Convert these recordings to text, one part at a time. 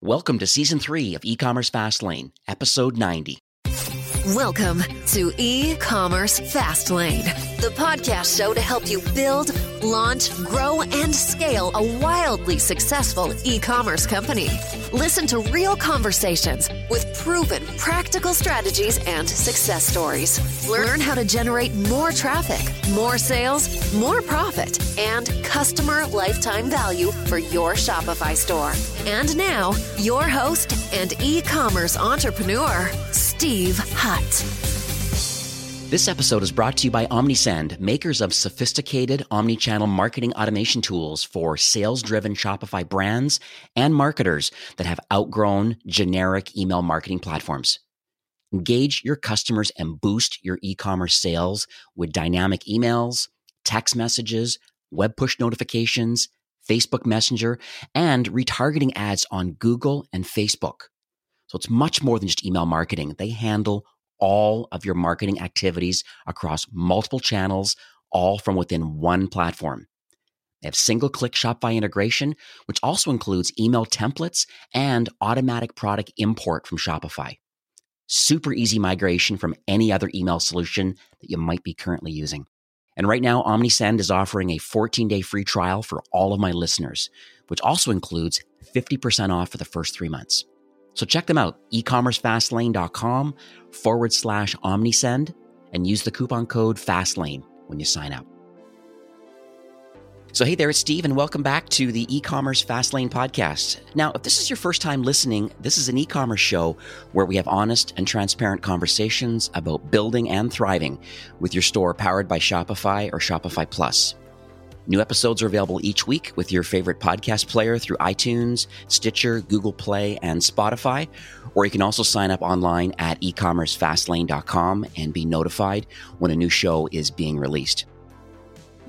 Welcome to Season 3 of E-Commerce Fastlane, Episode 90. Welcome to E-Commerce Fastlane, the podcast show to help you build, launch, grow, and scale a wildly successful e-commerce company. Listen to real conversations with proven practical strategies and success stories. Learn how to generate more traffic, more sales, more profit, and customer lifetime value for your Shopify store. And now, your host and e-commerce entrepreneur, Steve Hutt. This episode is brought to you by Omnisend, makers of sophisticated omni-channel marketing automation tools for sales-driven Shopify brands and marketers that have outgrown generic email marketing platforms. Engage your customers and boost your e-commerce sales with dynamic emails, text messages, web push notifications, Facebook Messenger, and retargeting ads on Google and Facebook. So it's much more than just email marketing. They handle all of your marketing activities across multiple channels, all from within one platform. They have single click Shopify integration, which also includes email templates and automatic product import from Shopify. Super easy migration from any other email solution that you might be currently using. And right now, Omnisend is offering a 14 day free trial for all of my listeners, which also includes 50% off for the first three months. So check them out, ecommercefastlane.com forward slash omnisend and use the coupon code FASTLANE when you sign up. So, hey there, it's Steve, and welcome back to the e commerce Fastlane podcast. Now, if this is your first time listening, this is an e commerce show where we have honest and transparent conversations about building and thriving with your store powered by Shopify or Shopify Plus. New episodes are available each week with your favorite podcast player through iTunes, Stitcher, Google Play, and Spotify. Or you can also sign up online at ecommercefastlane.com and be notified when a new show is being released.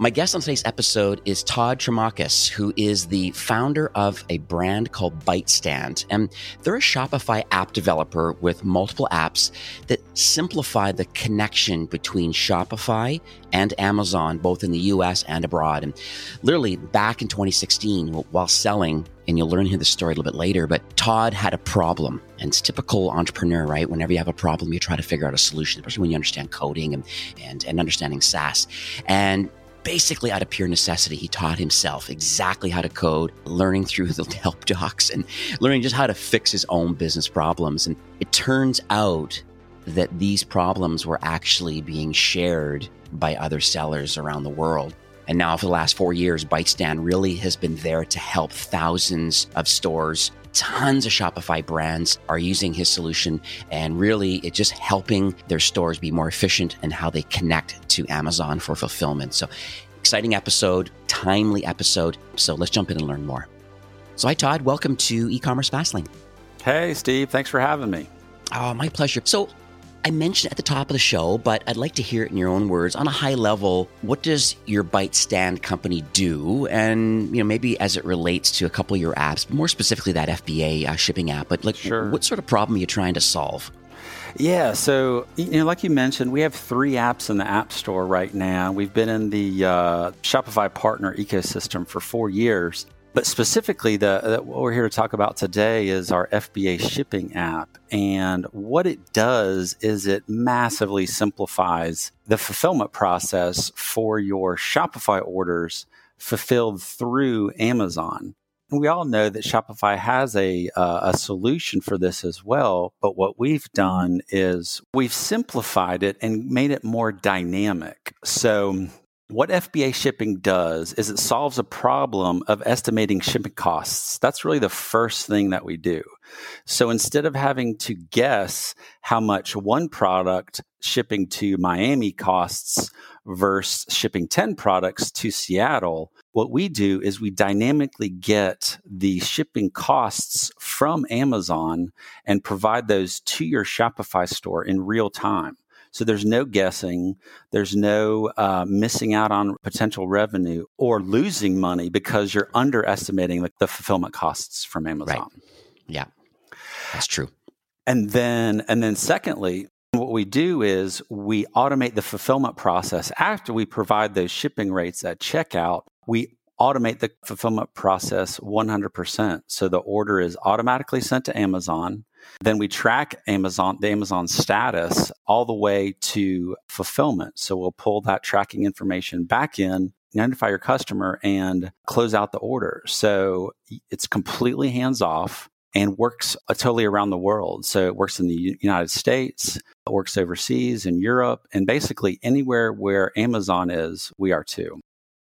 My guest on today's episode is Todd Trimakas, who is the founder of a brand called ByteStand. And they're a Shopify app developer with multiple apps that simplify the connection between Shopify and Amazon, both in the US and abroad. And literally back in 2016, while selling, and you'll learn here the story a little bit later, but Todd had a problem. And it's typical entrepreneur, right? Whenever you have a problem, you try to figure out a solution, especially when you understand coding and, and, and understanding SaaS. And basically out of pure necessity. He taught himself exactly how to code, learning through the help docs and learning just how to fix his own business problems. And it turns out that these problems were actually being shared by other sellers around the world. And now, for the last four years, ByteStand really has been there to help thousands of stores. Tons of Shopify brands are using his solution, and really, it's just helping their stores be more efficient and how they connect to Amazon for fulfillment. So, exciting episode, timely episode. So, let's jump in and learn more. So, hi, Todd. Welcome to e commerce Fastlane. Hey, Steve. Thanks for having me. Oh, my pleasure. So, I mentioned at the top of the show, but I'd like to hear it in your own words on a high level. What does your ByteStand company do? And, you know, maybe as it relates to a couple of your apps, more specifically that FBA uh, shipping app, but like sure. what sort of problem are you trying to solve? Yeah, so you know, like you mentioned, we have three apps in the App Store right now. We've been in the uh, Shopify partner ecosystem for four years, but specifically, the, the, what we're here to talk about today is our FBA shipping app. And what it does is it massively simplifies the fulfillment process for your Shopify orders fulfilled through Amazon. And we all know that Shopify has a, uh, a solution for this as well. But what we've done is we've simplified it and made it more dynamic. So what FBA shipping does is it solves a problem of estimating shipping costs. That's really the first thing that we do. So instead of having to guess how much one product shipping to Miami costs versus shipping 10 products to Seattle, what we do is we dynamically get the shipping costs from Amazon and provide those to your Shopify store in real time. So there's no guessing, there's no uh, missing out on potential revenue or losing money because you're underestimating the, the fulfillment costs from Amazon. Right. Yeah, that's true. And then, and then, secondly, what we do is we automate the fulfillment process after we provide those shipping rates at checkout. We automate the fulfillment process 100%. So the order is automatically sent to Amazon. Then we track Amazon, the Amazon status all the way to fulfillment. So we'll pull that tracking information back in, identify your customer and close out the order. So it's completely hands off and works uh, totally around the world. So it works in the United States, it works overseas in Europe, and basically anywhere where Amazon is, we are too.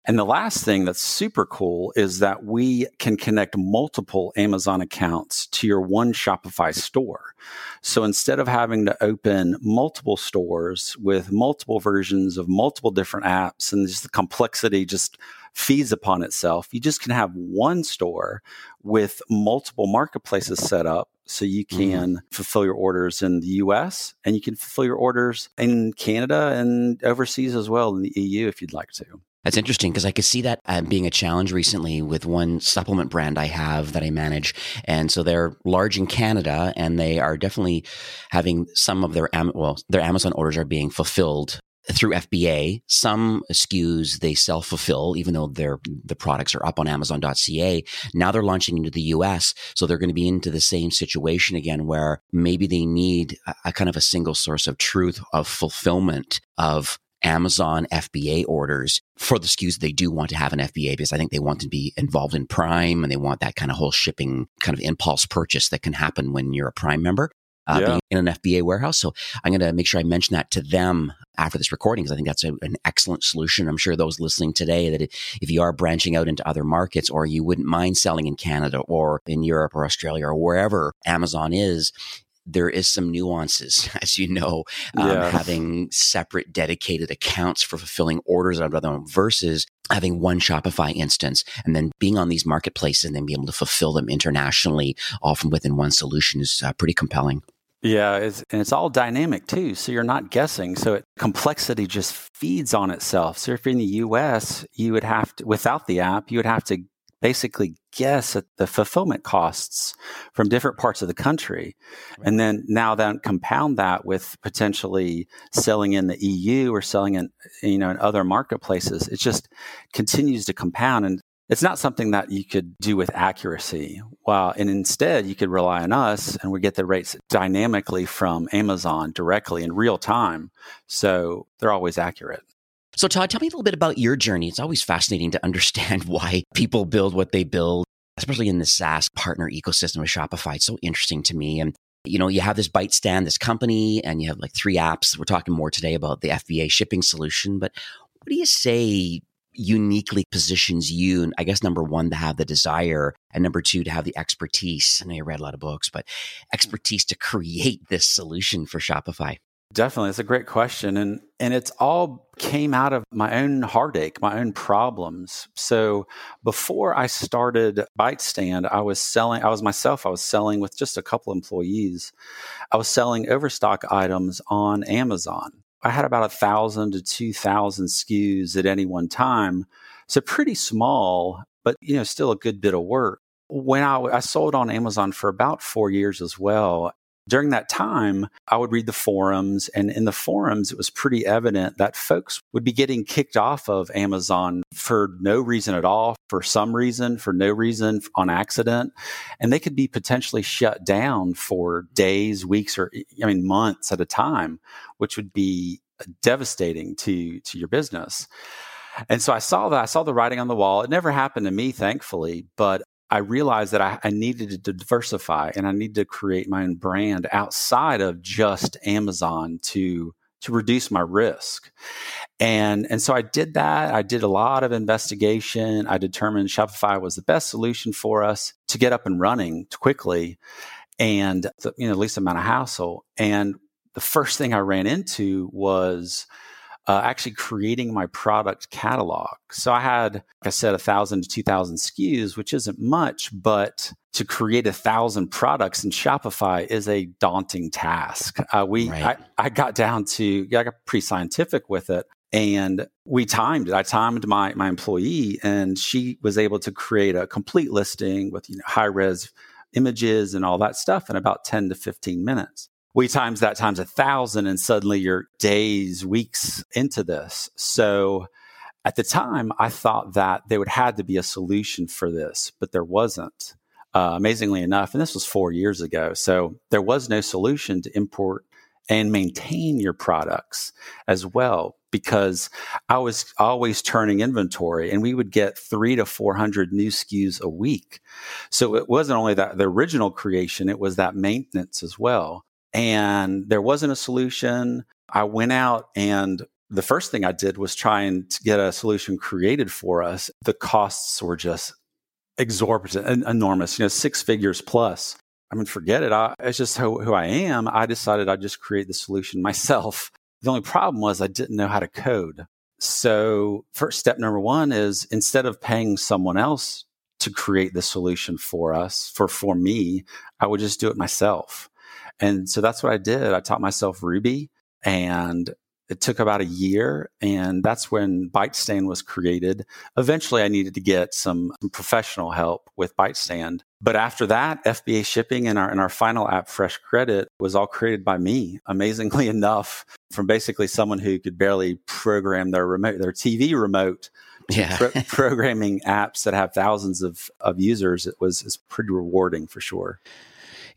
And the last thing that's super cool is that we can connect multiple Amazon accounts to your one Shopify store. So instead of having to open multiple stores with multiple versions of multiple different apps and just the complexity just feeds upon itself, you just can have one store with multiple marketplaces set up so you mm-hmm. can mm-hmm. fulfill your orders in the US and you can fulfill your orders in Canada and overseas as well in the EU if you'd like to. That's interesting because I could see that uh, being a challenge recently with one supplement brand I have that I manage. And so they're large in Canada and they are definitely having some of their, well, their Amazon orders are being fulfilled through FBA. Some SKUs they self fulfill, even though their the products are up on Amazon.ca. Now they're launching into the US, so they're going to be into the same situation again, where maybe they need a, a kind of a single source of truth of fulfillment of Amazon FBA orders for the SKUs they do want to have an FBA because I think they want to be involved in Prime and they want that kind of whole shipping kind of impulse purchase that can happen when you're a Prime member. Uh, yeah. being in an FBA warehouse. So I'm going to make sure I mention that to them after this recording because I think that's a, an excellent solution. I'm sure those listening today that if you are branching out into other markets or you wouldn't mind selling in Canada or in Europe or Australia or wherever Amazon is, there is some nuances, as you know, um, yes. having separate dedicated accounts for fulfilling orders out of versus having one Shopify instance and then being on these marketplaces and then be able to fulfill them internationally, all from within one solution is uh, pretty compelling. Yeah, it's, and it's all dynamic too. So you're not guessing. So it, complexity just feeds on itself. So if you're in the US, you would have to, without the app, you would have to basically guess at the fulfillment costs from different parts of the country. Right. And then now then compound that with potentially selling in the EU or selling in, you know, in other marketplaces. It just continues to compound. And it's not something that you could do with accuracy. Well, and instead you could rely on us and we get the rates dynamically from Amazon directly in real time. So they're always accurate. So, Todd, tell me a little bit about your journey. It's always fascinating to understand why people build what they build, especially in the SaaS partner ecosystem of Shopify. It's so interesting to me. And, you know, you have this ByteStand, this company, and you have like three apps. We're talking more today about the FBA shipping solution. But what do you say uniquely positions you? And I guess number one, to have the desire, and number two, to have the expertise. I know you read a lot of books, but expertise to create this solution for Shopify. Definitely. It's a great question. And and it's all came out of my own heartache, my own problems. So before I started ByteStand, I was selling, I was myself, I was selling with just a couple employees. I was selling overstock items on Amazon. I had about a thousand to two thousand SKUs at any one time. So pretty small, but you know, still a good bit of work when I, I, sold on Amazon for about four years as well, during that time, I would read the forums, and in the forums, it was pretty evident that folks would be getting kicked off of Amazon for no reason at all, for some reason, for no reason, on accident. And they could be potentially shut down for days, weeks, or I mean, months at a time, which would be devastating to, to your business. And so I saw that. I saw the writing on the wall. It never happened to me, thankfully, but I realized that I, I, needed to diversify and I needed to create my own brand outside of just Amazon to to reduce my risk. And and so I did that. I did a lot of investigation. I determined Shopify was the best solution for us to get up and running quickly and the, you know least amount of hassle. And the first thing I ran into was uh, actually creating my product catalog. So I had, like I said, a thousand to two thousand SKUs, which isn't much, but to create a thousand products in Shopify is a daunting task. Uh, we, right. I, I got down to, I got pretty scientific with it. And we timed it. I timed my my employee, and she was able to create a complete listing with you know high res images and all that stuff in about 10 to 15 minutes we times that times a thousand and suddenly you're days weeks into this so At the time, I thought that there would had to be a solution for this, but there wasn't. Uh, amazingly enough, and this was four years ago, so there was no solution to import and maintain your products as well because I was always turning inventory and we would get three to 400 new SKUs a week. So it wasn't only that the original creation, it was that maintenance as well. And there wasn't a solution. I went out and the first thing I did was try and get a solution created for us. The costs were just exorbitant and enormous, you know, six figures plus. I mean, forget it. I, it's just who, who I am. I decided I'd just create the solution myself. The only problem was I didn't know how to code. So, first step number one is instead of paying someone else to create the solution for us, for for me, I would just do it myself. And so that's what I did. I taught myself Ruby and it took about a year and that's when bytestand was created eventually i needed to get some, some, professional help with bytestand but after that fba shipping and our, and our final app fresh credit was all created by me amazingly enough from basically someone who could barely program their remote their tv remote yeah. pro- programming apps that have thousands of, of users it was, was pretty rewarding for sure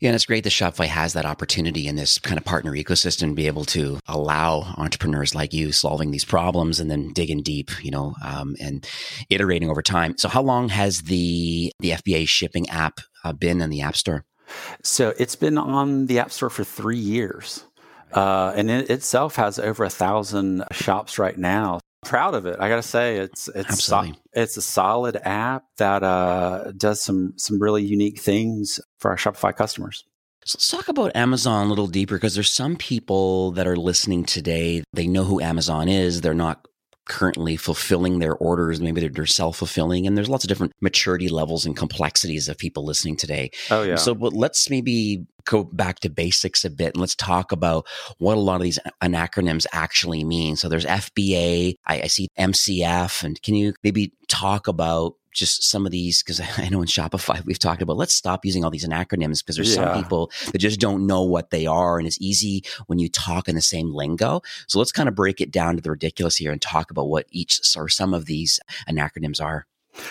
yeah, and it's great that Shopify has that opportunity in this kind of partner ecosystem to be able to allow entrepreneurs like you solving these problems and then digging deep, you know, um, and iterating over time. So, how long has the the FBA shipping app uh, been in the App Store? So, it's been on the App Store for three years. Uh, and it itself has over a thousand shops right now proud of it. I got to say, it's it's so, it's a solid app that uh, does some some really unique things for our Shopify customers. So let's talk about Amazon a little deeper because there's some people that are listening today. They know who Amazon is. They're not currently fulfilling their orders. Maybe they're, they're self fulfilling, and there's lots of different maturity levels and complexities of people listening today. Oh yeah. So, but let's maybe go back to basics a bit and let's talk about what a lot of these acronyms actually mean. So there's FBA, I, I see MCF, and can you maybe talk about just some of these because I know in Shopify we've talked about let's stop using all these acronyms because there's yeah. some people that just don't know what they are and it's easy when you talk in the same lingo. So let's kind of break it down to the ridiculous here and talk about what each or some of these acronyms are.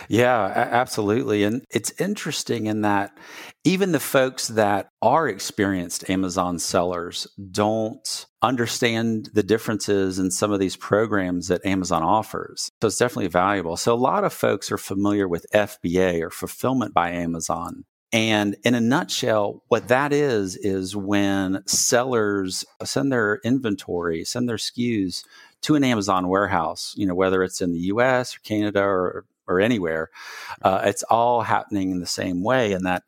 Yeah, absolutely. And it's interesting in that even the folks that are experienced Amazon sellers don't understand the differences in some of these programs that Amazon offers. So it's definitely valuable. So a lot of folks are familiar with FBA or fulfillment by Amazon. And in a nutshell, what that is, is when sellers send their inventory, send their SKUs to an Amazon warehouse, you know, whether it's in the US or Canada or or anywhere. Uh, it's all happening in the same way, and that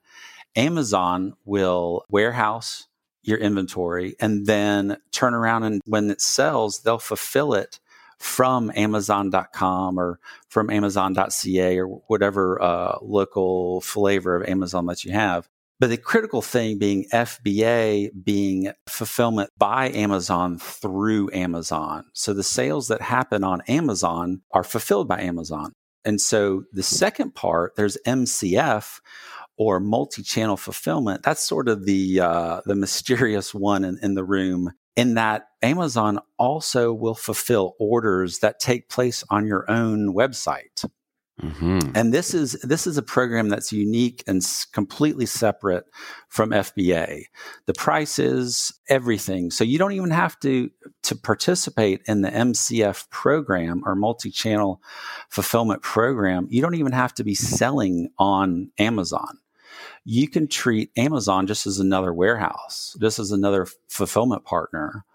Amazon will warehouse your inventory and then turn around and when it sells, they'll fulfill it from Amazon.com or from Amazon.ca or whatever uh, local flavor of Amazon that you have. But the critical thing being FBA being fulfillment by Amazon through Amazon. So the sales that happen on Amazon are fulfilled by Amazon. And so the second part, there's MCF or multi-channel fulfillment. That's sort of the uh, the mysterious one in, in the room. In that Amazon also will fulfill orders that take place on your own website. Mm-hmm. And this is this is a program that's unique and completely separate from FBA. The price is everything, so you don't even have to to participate in the MCF program or multi-channel fulfillment program. You don't even have to be selling on Amazon. You can treat Amazon just as another warehouse, just as another fulfillment partner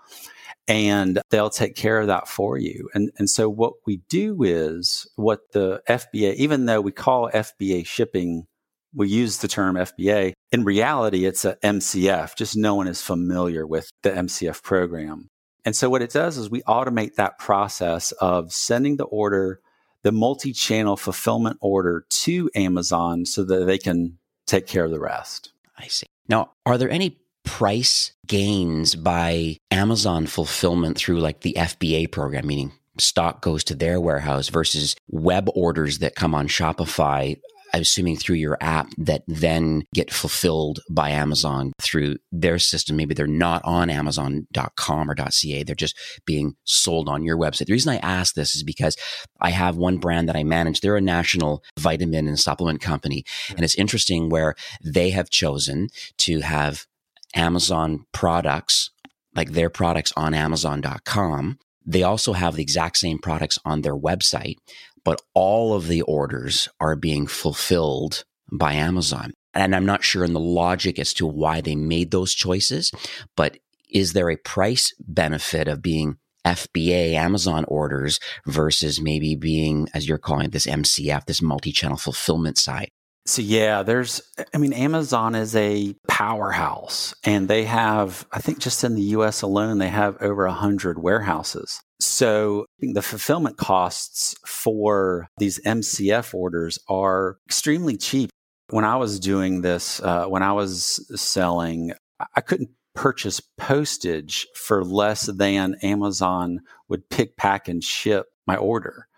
and they'll take care of that for you. And, and so what we do is what the FBA, even though we call FBA shipping, we use the term FBA. In reality, it's a MCF. Just no one is familiar with the MCF program. And so what it does is we automate that process of sending the order, the multi-channel fulfillment order to Amazon so that they can take care of the rest. I see. Now, are there any price gains by Amazon fulfillment through like the FBA program, meaning stock goes to their warehouse versus web orders that come on Shopify. I'm assuming through your app that then get fulfilled by Amazon through their system. Maybe they're not on Amazon.com or .ca. They're just being sold on your website. The reason I ask this is because I have one brand that I manage. They're a national vitamin and supplement company. Hmm. And it's interesting where they have chosen to have Amazon products, like their products on Amazon.com. They also have the exact same products on their website, but all of the orders are being fulfilled by Amazon. And I'm not sure in the logic as to why they made those choices, but is there a price benefit of being FBA Amazon orders versus maybe being, as you're calling it, this MCF, this multi channel fulfillment side? So yeah, there's I mean Amazon is a powerhouse and they have I think just in the US alone they have over 100 warehouses. So the fulfillment costs for these MCF orders are extremely cheap. When I was doing this, uh, when I was selling, I couldn't purchase postage for less than Amazon would pick, pack, and ship my order.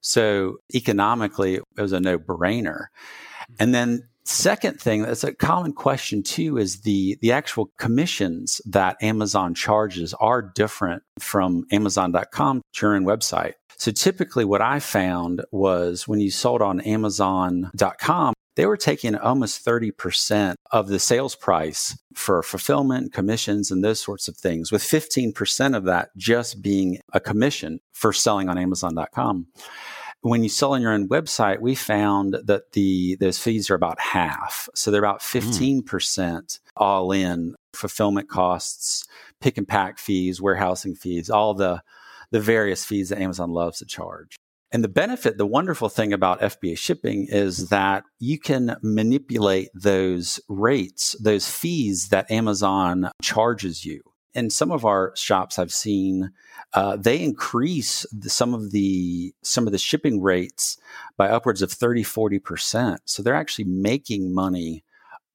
So economically, it was a no brainer. And then second thing that's a common question too is the the actual commissions that Amazon charges are different from amazon.com to your own website. So typically what I found was when you sold on amazon.com they were taking almost 30% of the sales price for fulfillment, commissions, and those sorts of things, with 15% of that just being a commission for selling on Amazon.com when you sell on your own website, we found that the those fees are about half. So they're about 15% mm. all in fulfillment costs, pick and pack fees, warehousing fees, all the the various fees that Amazon loves to charge. And the benefit, the wonderful thing about FBA shipping is that you can manipulate those rates, those fees that Amazon charges you in some of our shops I've seen uh, they increase the, some of the some of the shipping rates by upwards of 30 40% so they're actually making money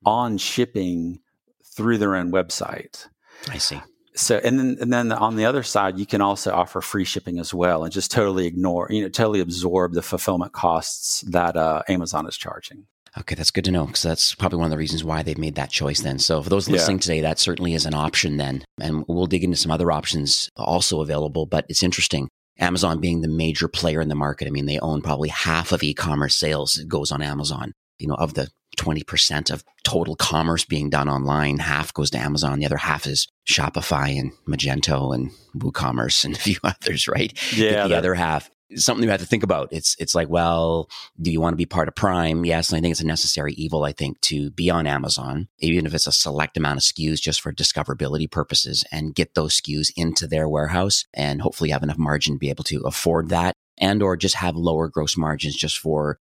on shipping through their own website. I see. So and then and then on the other side you can also offer free shipping as well and just totally ignore you know totally absorb the fulfillment costs that uh, amazon is charging Okay, that's good to know because that's probably one of the reasons why they've made that choice then. So, for those listening yeah. today, that certainly is an option then. And we'll dig into some other options also available, but it's interesting. Amazon being the major player in the market, I mean, they own probably half of e commerce sales it goes on Amazon. You know, of the 20% of total commerce being done online, half goes to Amazon. The other half is Shopify and Magento and WooCommerce and a few others, right? Yeah. the that- other half something you have to think about. It's it's like, well, do you want to be part of Prime? Yes, and I think it's a necessary evil. I think to be on Amazon, even if it's a select amount of SKUs, just for discoverability purposes, and get those SKUs into their warehouse, and hopefully have enough margin to be able to afford that, and or just have lower gross margins just for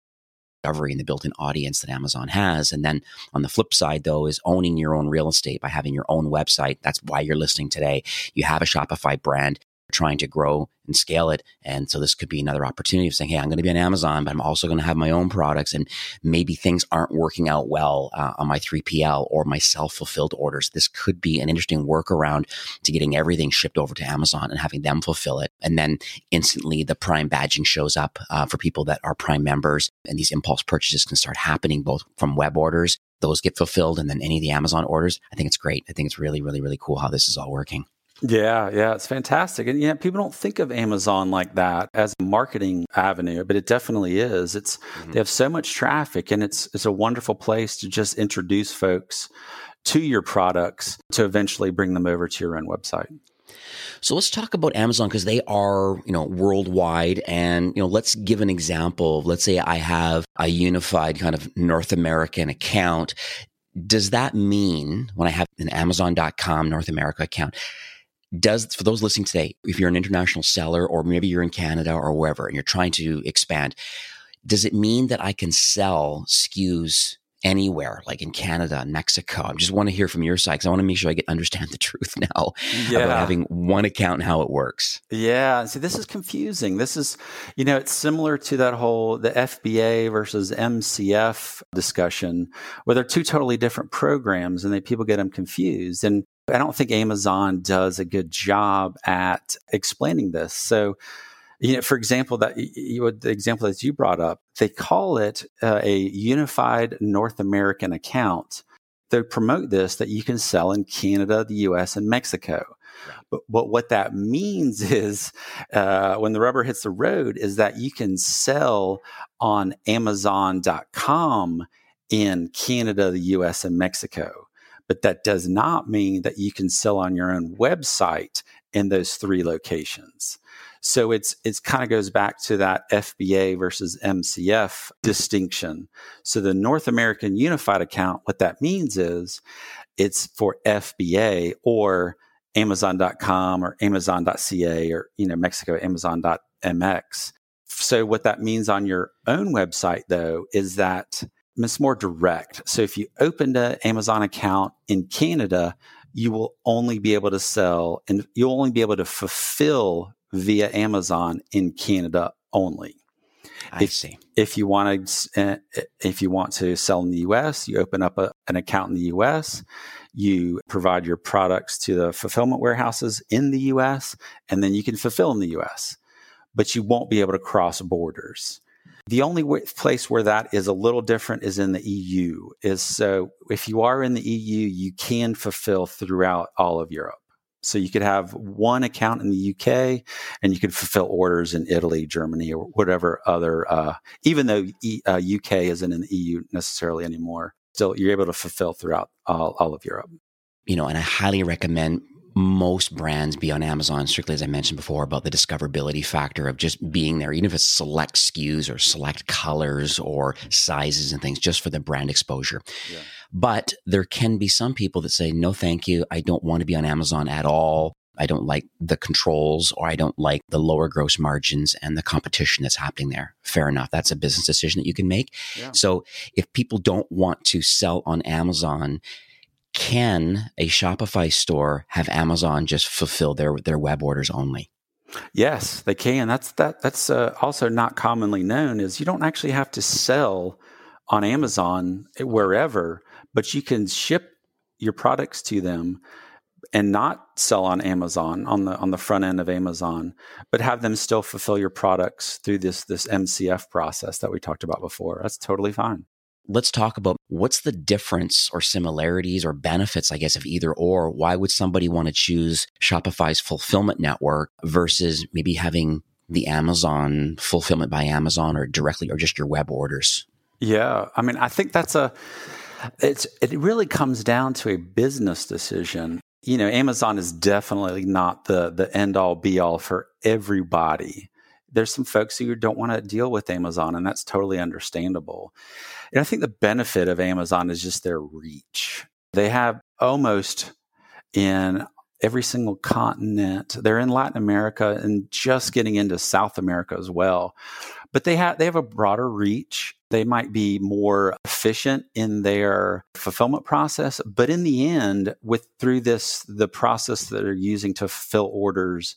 discovery and the built-in audience that Amazon has. And then on the flip side, though, is owning your own real estate by having your own website. That's why you're listening today. You have a Shopify brand trying to grow and scale it. And so this could be another opportunity of saying, Hey, I'm going to be on Amazon, but I'm also going to have my own products. And maybe things aren't working out well uh, on my 3PL or my self fulfilled orders. This could be an interesting workaround to getting everything shipped over to Amazon and having them fulfill it. And then instantly the Prime badging shows up uh, for people that are Prime members. And these impulse purchases can start happening both from web orders. Those get fulfilled and then any of the Amazon orders. I think it's great. I think it's really, really, really cool how this is all working. Yeah, yeah, it's fantastic. And yeah, people don't think of Amazon like that as a marketing avenue, but it definitely is. It's mm-hmm. they have so much traffic and it's it's a wonderful place to just introduce folks to your products to eventually bring them over to your own website. So let's talk about Amazon because they are, you know, worldwide. And, you know, let's give an example. Let's say I have a unified kind of North American account. Does that mean when I have an Amazon.com North America account, does for those listening today, if you're an international seller or maybe you're in Canada or wherever and you're trying to expand, does it mean that I can sell SKUs anywhere, like in Canada Mexico? I just want to hear from your side because I want to make sure I get understand the truth now yeah. about having one account and how it works. Yeah. See, this is confusing. This is, you know, it's similar to that whole the FBA versus MCF discussion, where they're two totally different programs and they people get them confused. And I don't think Amazon does a good job at explaining this. So, You know, for example, that you, the example that you brought up, they call it uh, a unified North American account. They promote this that you can sell in Canada, the U.S., and Mexico. But, but, what that means is uh, when the rubber hits the road is that you can sell on Amazon.com in Canada, the US, and Mexico. But that does not mean that you can sell on your own website in those three locations. So it's it's kind of goes back to that FBA versus MCF distinction. So the North American Unified account, what that means is it's for FBA or Amazon.com or Amazon.ca or you know Mexico Amazon.mx. So what that means on your own website though is that it's more direct. So if you opened an Amazon account in Canada, you will only be able to sell and you'll only be able to fulfill via Amazon in Canada only. I if, see. If you want to, uh, if you want to sell in the U.S., you open up a, an account in the U.S. You provide your products to the fulfillment warehouses in the U.S., and then you can fulfill in the U.S. But you won't be able to cross borders. The only place where that is a little different is in the EU. Is so if you are in the EU, you can fulfill throughout all of Europe. So you could have one account in the UK, and you could fulfill orders in Italy, Germany, or whatever other. Uh, even though e, uh, UK isn't in the EU necessarily anymore, still you're able to fulfill throughout all, all of Europe. You know, and I highly recommend most brands be on Amazon, strictly as I mentioned before, about the discoverability factor of just being there, even if it's select SKUs or select colors or sizes and things, just for the brand exposure. Yeah. But there can be some people that say, no, thank you. I don't want to be on Amazon at all. I don't like the controls or I don't like the lower gross margins and the competition that's happening there. Fair enough. That's a business decision that you can make. Yeah. So if people don't want to sell on Amazon, can a Shopify store have Amazon just fulfill their their web orders only? Yes, they can. That's that. That's uh, also not commonly known. Is you don't actually have to sell on Amazon wherever, but you can ship your products to them and not sell on Amazon on the on the front end of Amazon, but have them still fulfill your products through this this MCF process that we talked about before. That's totally fine let's talk about what's the difference or similarities or benefits, I guess, of either or. Why would somebody want to choose Shopify's fulfillment network versus maybe having the Amazon fulfillment by Amazon or directly or just your web orders? Yeah. I mean, I think that's a, it's, it really comes down to a business decision. You know, Amazon is definitely not the, the end all be all for everybody there's some folks who don't want to deal with Amazon, and that's totally understandable. And I think the benefit of Amazon is just their reach. They have almost in every single continent. They're in Latin America and just getting into South America as well. But they have they have a broader reach. They might be more efficient in their fulfillment process, but in the end, with through this the process that they're using to fill orders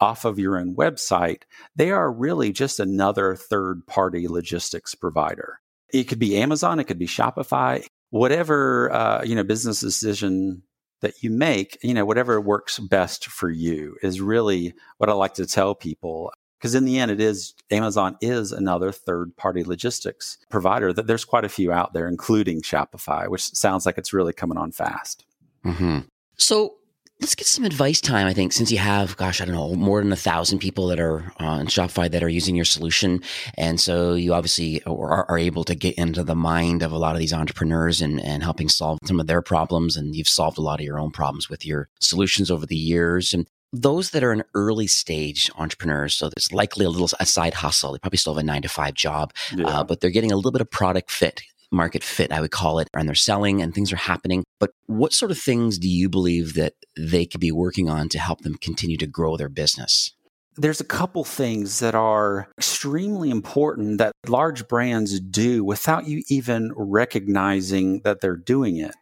off of your own website, they are really just another third party logistics provider. It could be Amazon, it could be Shopify, whatever uh, you know business decision that you make, you know, whatever works best for you is really what I like to tell people. Because in the end, it is Amazon is another third party logistics provider that there's quite a few out there, including Shopify, which sounds like it's really coming on fast. Mm-hmm. So let's get some advice time. I think since you have, gosh, I don't know, more than a thousand people that are on Shopify that are using your solution, and so you obviously are, are, able to get into the mind of a lot of these entrepreneurs and and helping solve some of their problems, and you've solved a lot of your own problems with your solutions over the years. And those that are an early stage entrepreneurs, so there's likely a little a side hustle. They probably still have a nine to five job, yeah. uh, but they're getting a little bit of product fit market fit, I would call it, and they're selling and things are happening. But what sort of things do you believe that they could be working on to help them continue to grow their business? There's a couple things that are extremely important that large brands do without you even recognizing that they're doing it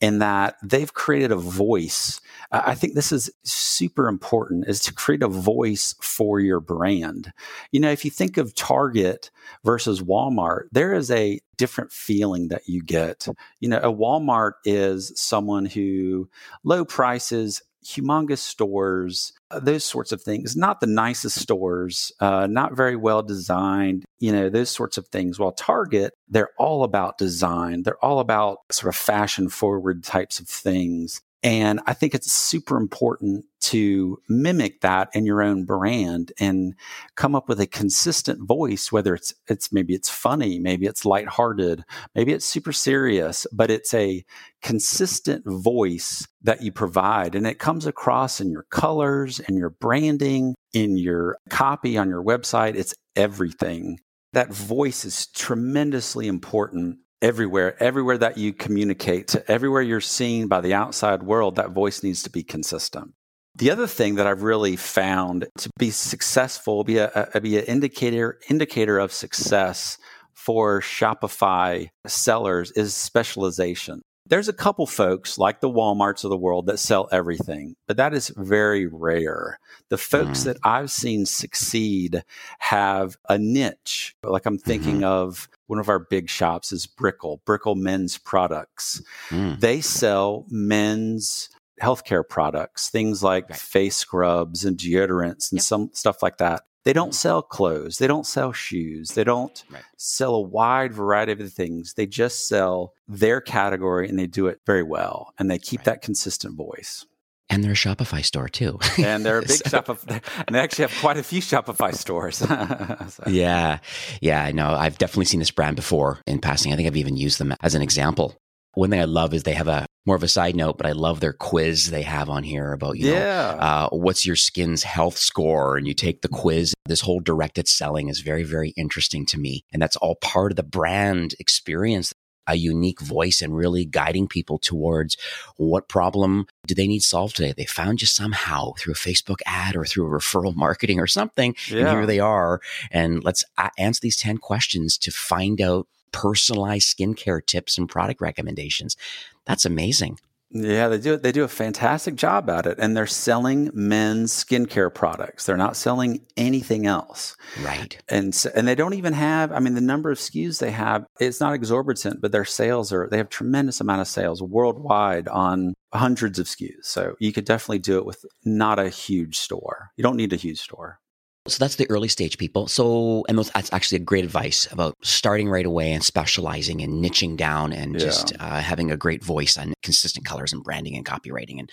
and that they've created a voice. I think this is super important is to create a voice for your brand. You know, if you think of Target versus Walmart, there is a different feeling that you get. You know, a Walmart is someone who low prices, humongous stores, uh, those sorts of things, not the nicest stores, uh, not very well designed, you know, those sorts of things. While Target, they're all about design, they're all about sort of fashion forward types of things. And I think it's super important to mimic that in your own brand and come up with a consistent voice, whether it's, it's maybe it's funny, maybe it's lighthearted, maybe it's super serious, but it's a consistent voice that you provide. And it comes across in your colors and your branding, in your copy on your website. It's everything. That voice is tremendously important everywhere, everywhere that you communicate to everywhere you're seen by the outside world, that voice needs to be consistent. The other thing that I've really found to be successful, be a, a be an indicator indicator of success for Shopify sellers is specialization. There's a couple folks like the Walmarts of the world that sell everything, but that is very rare. The folks mm. that I've seen succeed have a niche. Like I'm thinking mm-hmm. of one of our big shops is Brickell, Brickell Men's Products. Mm. They sell men's healthcare products, things like right. face scrubs and deodorants and yep. some stuff like that. They don't sell clothes. They don't sell shoes. They don't right. sell a wide variety of things. They just sell their category and they do it very well. And they keep right. that consistent voice. And they're a Shopify store too. and they're a big so. Shopify, and they actually have quite a few Shopify stores. so. Yeah, yeah, I know. I've definitely seen this brand before in passing. I think I've even used them as an example. One thing I love is they have a more of a side note, but I love their quiz they have on here about, you yeah. know, uh, what's your skin's health score? And you take the quiz. This whole directed selling is very, very interesting to me. And that's all part of the brand experience a unique voice and really guiding people towards what problem do they need solved today. They found you somehow through a Facebook ad or through a referral marketing or something. Yeah. And here they are. And let's answer these 10 questions to find out personalized skincare tips and product recommendations. That's amazing. Yeah, they do. They do a fantastic job at it, and they're selling men's skincare products. They're not selling anything else, right? And so, and they don't even have. I mean, the number of SKUs they have it's not exorbitant, but their sales are. They have tremendous amount of sales worldwide on hundreds of SKUs. So you could definitely do it with not a huge store. You don't need a huge store. So that's the early stage people. So, and that's actually a great advice about starting right away and specializing and niching down and yeah. just uh, having a great voice on consistent colors and branding and copywriting and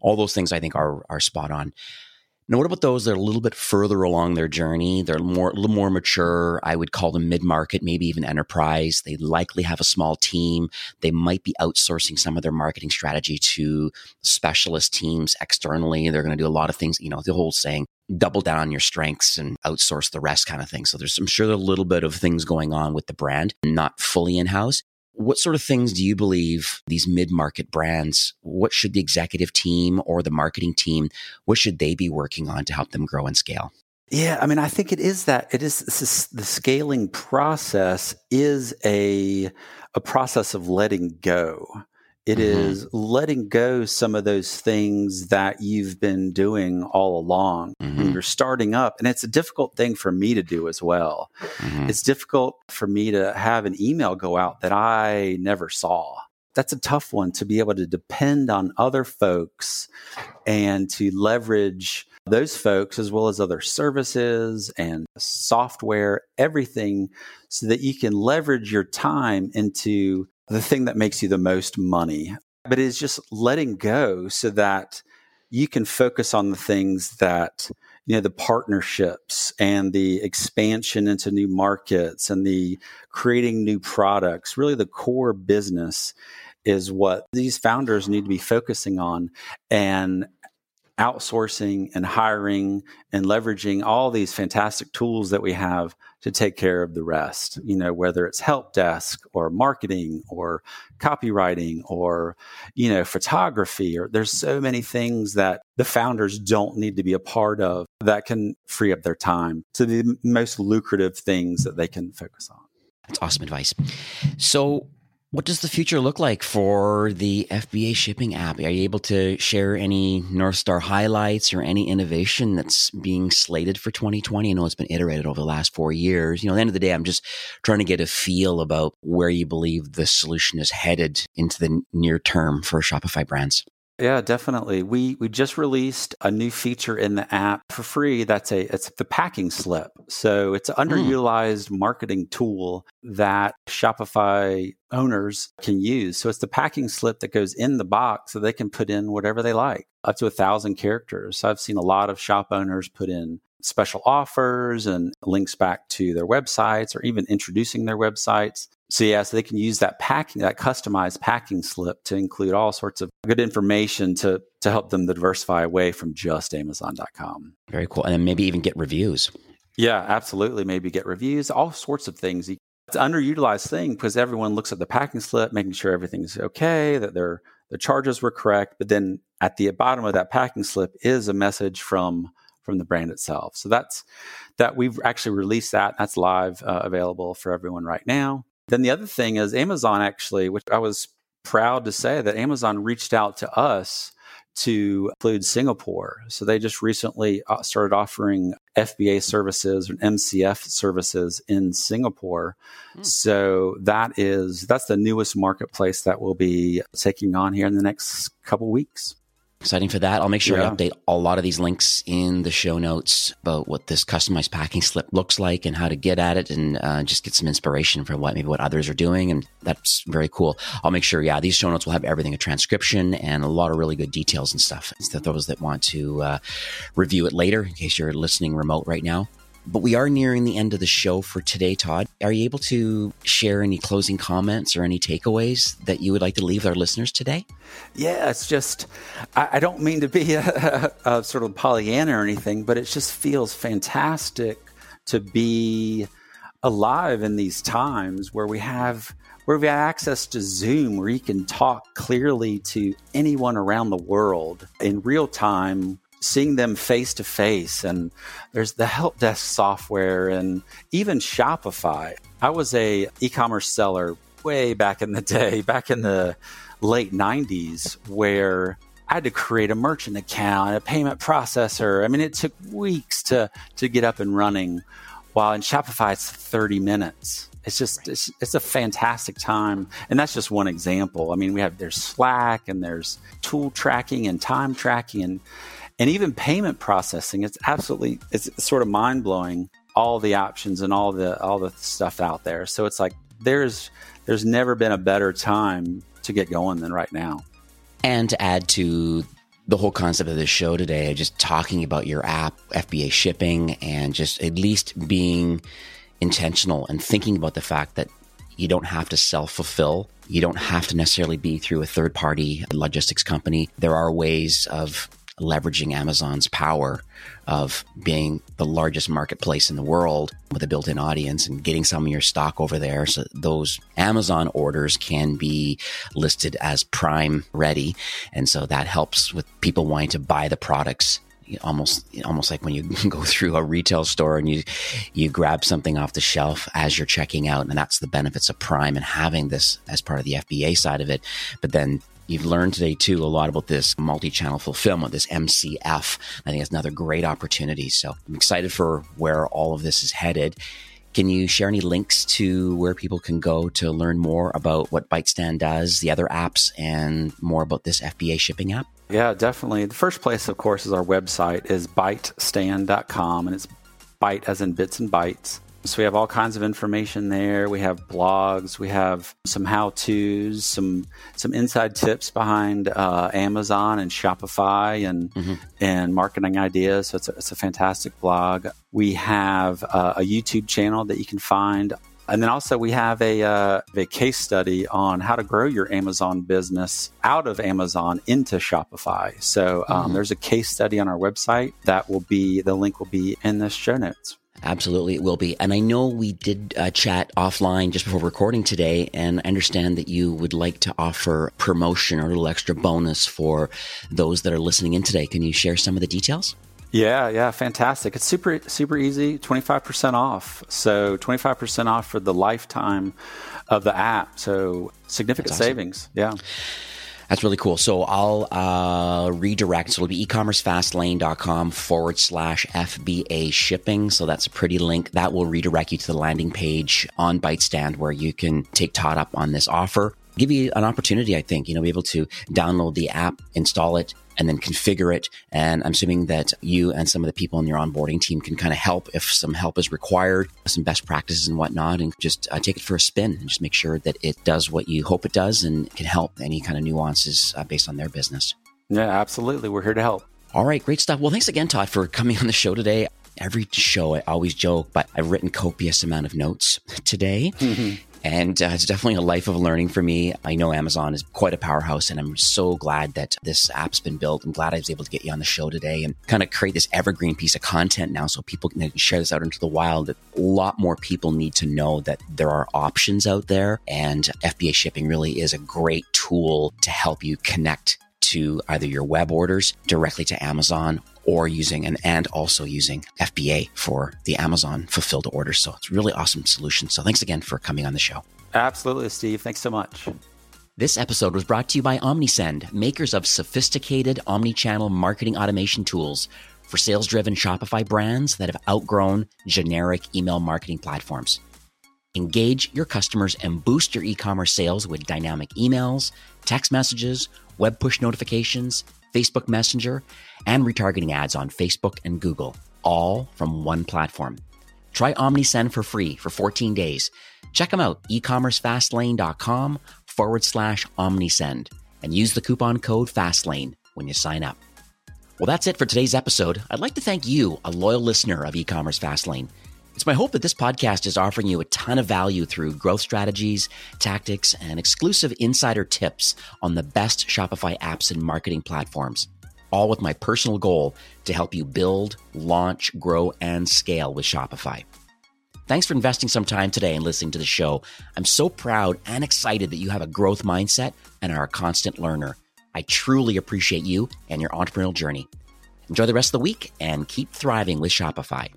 all those things I think are, are spot on. Now, what about those that are a little bit further along their journey? They're more, a little more mature. I would call them mid market, maybe even enterprise. They likely have a small team. They might be outsourcing some of their marketing strategy to specialist teams externally. They're going to do a lot of things, you know, the whole saying, double down on your strengths and outsource the rest kind of thing. So there's, I'm sure, a little bit of things going on with the brand, not fully in house. What sort of things do you believe these mid-market brands, what should the executive team or the marketing team, what should they be working on to help them grow and scale? Yeah, I mean, I think it is that it is the scaling process is a a process of letting go. It mm-hmm. is letting go some of those things that you've been doing all along. Mm-hmm. When you're starting up, and it's a difficult thing for me to do as well. Mm-hmm. It's difficult for me to have an email go out that I never saw. That's a tough one to be able to depend on other folks and to leverage those folks as well as other services and software, everything, so that you can leverage your time into the thing that makes you the most money, but it's just letting go so that you can focus on the things that you know the partnerships and the expansion into new markets and the creating new products really the core business is what these founders need to be focusing on. And outsourcing and hiring and leveraging all these fantastic tools that we have to take care of the rest, you know, whether it's help desk or marketing or copywriting or, you know, photography or there's so many things that the founders don't need to be a part of that can free up their time to the most lucrative things that they can focus on. That's awesome advice. So what does the future look like for the FBA shipping app? Are you able to share any North Star highlights or any innovation that's being slated for 2020? I know it's been iterated over the last four years. You know, at the end of the day, I'm just trying to get a feel about where you believe the solution is headed into the near term for Shopify brands. Yeah, definitely. We we just released a new feature in the app for free. That's a it's the packing slip. So it's an hmm. underutilized mm. marketing tool that Shopify owners can use. So it's the packing slip that goes in the box so they can put in whatever they like, up to a thousand characters. So I've seen a lot of shop owners put in special offers and links back to their websites or even introducing their websites. So yeah, so they can use that packing, that customized packing slip to include all sorts of good information to to help them diversify away from just Amazon.com. Very cool. And then maybe even get reviews. Yeah, absolutely. Maybe get reviews, all sorts of things. It's an underutilized thing because everyone looks at the packing slip, making sure everything's okay, that their their charges were correct. But then at the bottom of that packing slip is a message from from the brand itself. So that's that we've actually released that. That's live, uh, available for everyone right now. Then the other thing is Amazon actually, which I was proud to say that Amazon reached out to us to include Singapore. So they just recently uh, started offering FBA services and MCF services in Singapore. Hmm. So that is that's the newest marketplace that we'll be taking on here in the next couple weeks exciting for that. I'll make sure yeah. I update a lot of these links in the show notes about what this customized packing slip looks like and how to get at it and uh, just get some inspiration for what maybe what others are doing. And that's very cool. I'll make sure, yeah, these show notes will have everything, a transcription and a lot of really good details and stuff. So those that want to uh, review it later, in case you're listening remote right now, but we are nearing the end of the show for today, Todd. Are you able to share any closing comments or any takeaways that you would like to leave our listeners today? Yeah, it's just, I, I don't mean to be a, a, a sort of Pollyanna or anything, but it just feels fantastic to be alive in these times where we have where we have access to Zoom, where you can talk clearly to anyone around the world in real time seeing them face to face and there's the help desk software and even Shopify. I was a e-commerce seller way back in the day, back in the late 90s where I had to create a merchant account, a payment processor. I mean, it took weeks to to get up and running. While in Shopify, it's 30 minutes. It's just it's, it's a fantastic time, and that's just one example. I mean, we have there's Slack and there's tool tracking and time tracking, and and even payment processing. It's absolutely it's sort of mind blowing all the options and all the all the stuff out there. So it's like there's there's never been a better time to get going than right now. And to add to the whole concept of this show today, just talking about your app, FBA shipping, and just at least being intentional and thinking about the fact that you don't have to self fulfill. You don't have to necessarily be through a third party logistics company. There are ways of leveraging Amazon's power of being the largest marketplace in the world with a built in audience and getting some of your stock over there. So those Amazon orders can be listed as prime ready. And so that helps with people wanting to buy the products almost almost like when you go through a retail store and you you grab something off the shelf as you're checking out and that's the benefits of prime and having this as part of the FBA side of it but then You've learned today too a lot about this multi-channel fulfillment, this MCF. I think it's another great opportunity. So I'm excited for where all of this is headed. Can you share any links to where people can go to learn more about what ByteStand does, the other apps, and more about this FBA shipping app? Yeah, definitely. The first place, of course, is our website is bytestand.com, and it's byte as in bits and bytes. So we have all kinds of information there. We have blogs. We have some how-tos, some some inside tips behind uh, Amazon and Shopify and mm-hmm. and marketing ideas. So it's a, it's a fantastic blog. We have uh, a YouTube channel that you can find. And then also we have a, uh, a case study on how to grow your Amazon business out of Amazon into Shopify. So um, mm-hmm. there's a case study on our website that will be the link will be in the show notes. Absolutely, it will be. And I know we did uh, chat offline just before recording today, and I understand that you would like to offer promotion or a little extra bonus for those that are listening in today. Can you share some of the details? Yeah, yeah, fantastic. It's super super easy, 25% off. So 25% off for the lifetime of the app. So significant awesome. savings. Yeah. That's really cool. So I'll uh, redirect. So it'll be ecommercefastlane.com forward slash FBA shipping. So that's a pretty link. That will redirect you to the landing page on ByteStand where you can take Todd up on this offer. give you an opportunity, I think, you know, be able to download the app, install it, and then configure it. And I'm assuming that you and some of the people in your onboarding team can kind of help if some help is required, some best practices and whatnot, and just uh, take it for a spin and just make sure that it does what you hope it does and can help any kind of nuances uh, based on their business. Yeah, absolutely. We're here to help. All right, great stuff. Well, thanks again, Todd, for coming on the show today. Every show, I always joke, but I've written copious amount of notes today. Mm-hmm. And uh, it's definitely a life of learning for me. I know Amazon is quite a powerhouse, and I'm so glad that this app's been built. I'm glad I was able to get you on the show today and kind of create this evergreen piece of content now so people can share this out into the wild. A lot more people need to know that there are options out there, and FBA shipping really is a great tool to help you connect to either your web orders directly to Amazon or using and and also using FBA for the Amazon fulfilled orders. So it's really awesome solution. So thanks again for coming on the show. Absolutely, Steve. Thanks so much. This episode was brought to you by Omnisend, makers of sophisticated omni-channel marketing automation tools for sales-driven Shopify brands that have outgrown generic email marketing platforms. Engage your customers and boost your e-commerce sales with dynamic emails, text messages, web push notifications, Facebook Messenger, and retargeting ads on Facebook and Google, all from one platform. Try OmniSend for free for 14 days. Check them out, ecommercefastlane.com forward slash OmniSend, and use the coupon code FASTLANE when you sign up. Well, that's it for today's episode. I'd like to thank you, a loyal listener of e-commerce Fastlane. It's my hope that this podcast is offering you a ton of value through growth strategies, tactics, and exclusive insider tips on the best Shopify apps and marketing platforms, all with my personal goal to help you build, launch, grow, and scale with Shopify. Thanks for investing some time today and listening to the show. I'm so proud and excited that you have a growth mindset and are a constant learner. I truly appreciate you and your entrepreneurial journey. Enjoy the rest of the week and keep thriving with Shopify.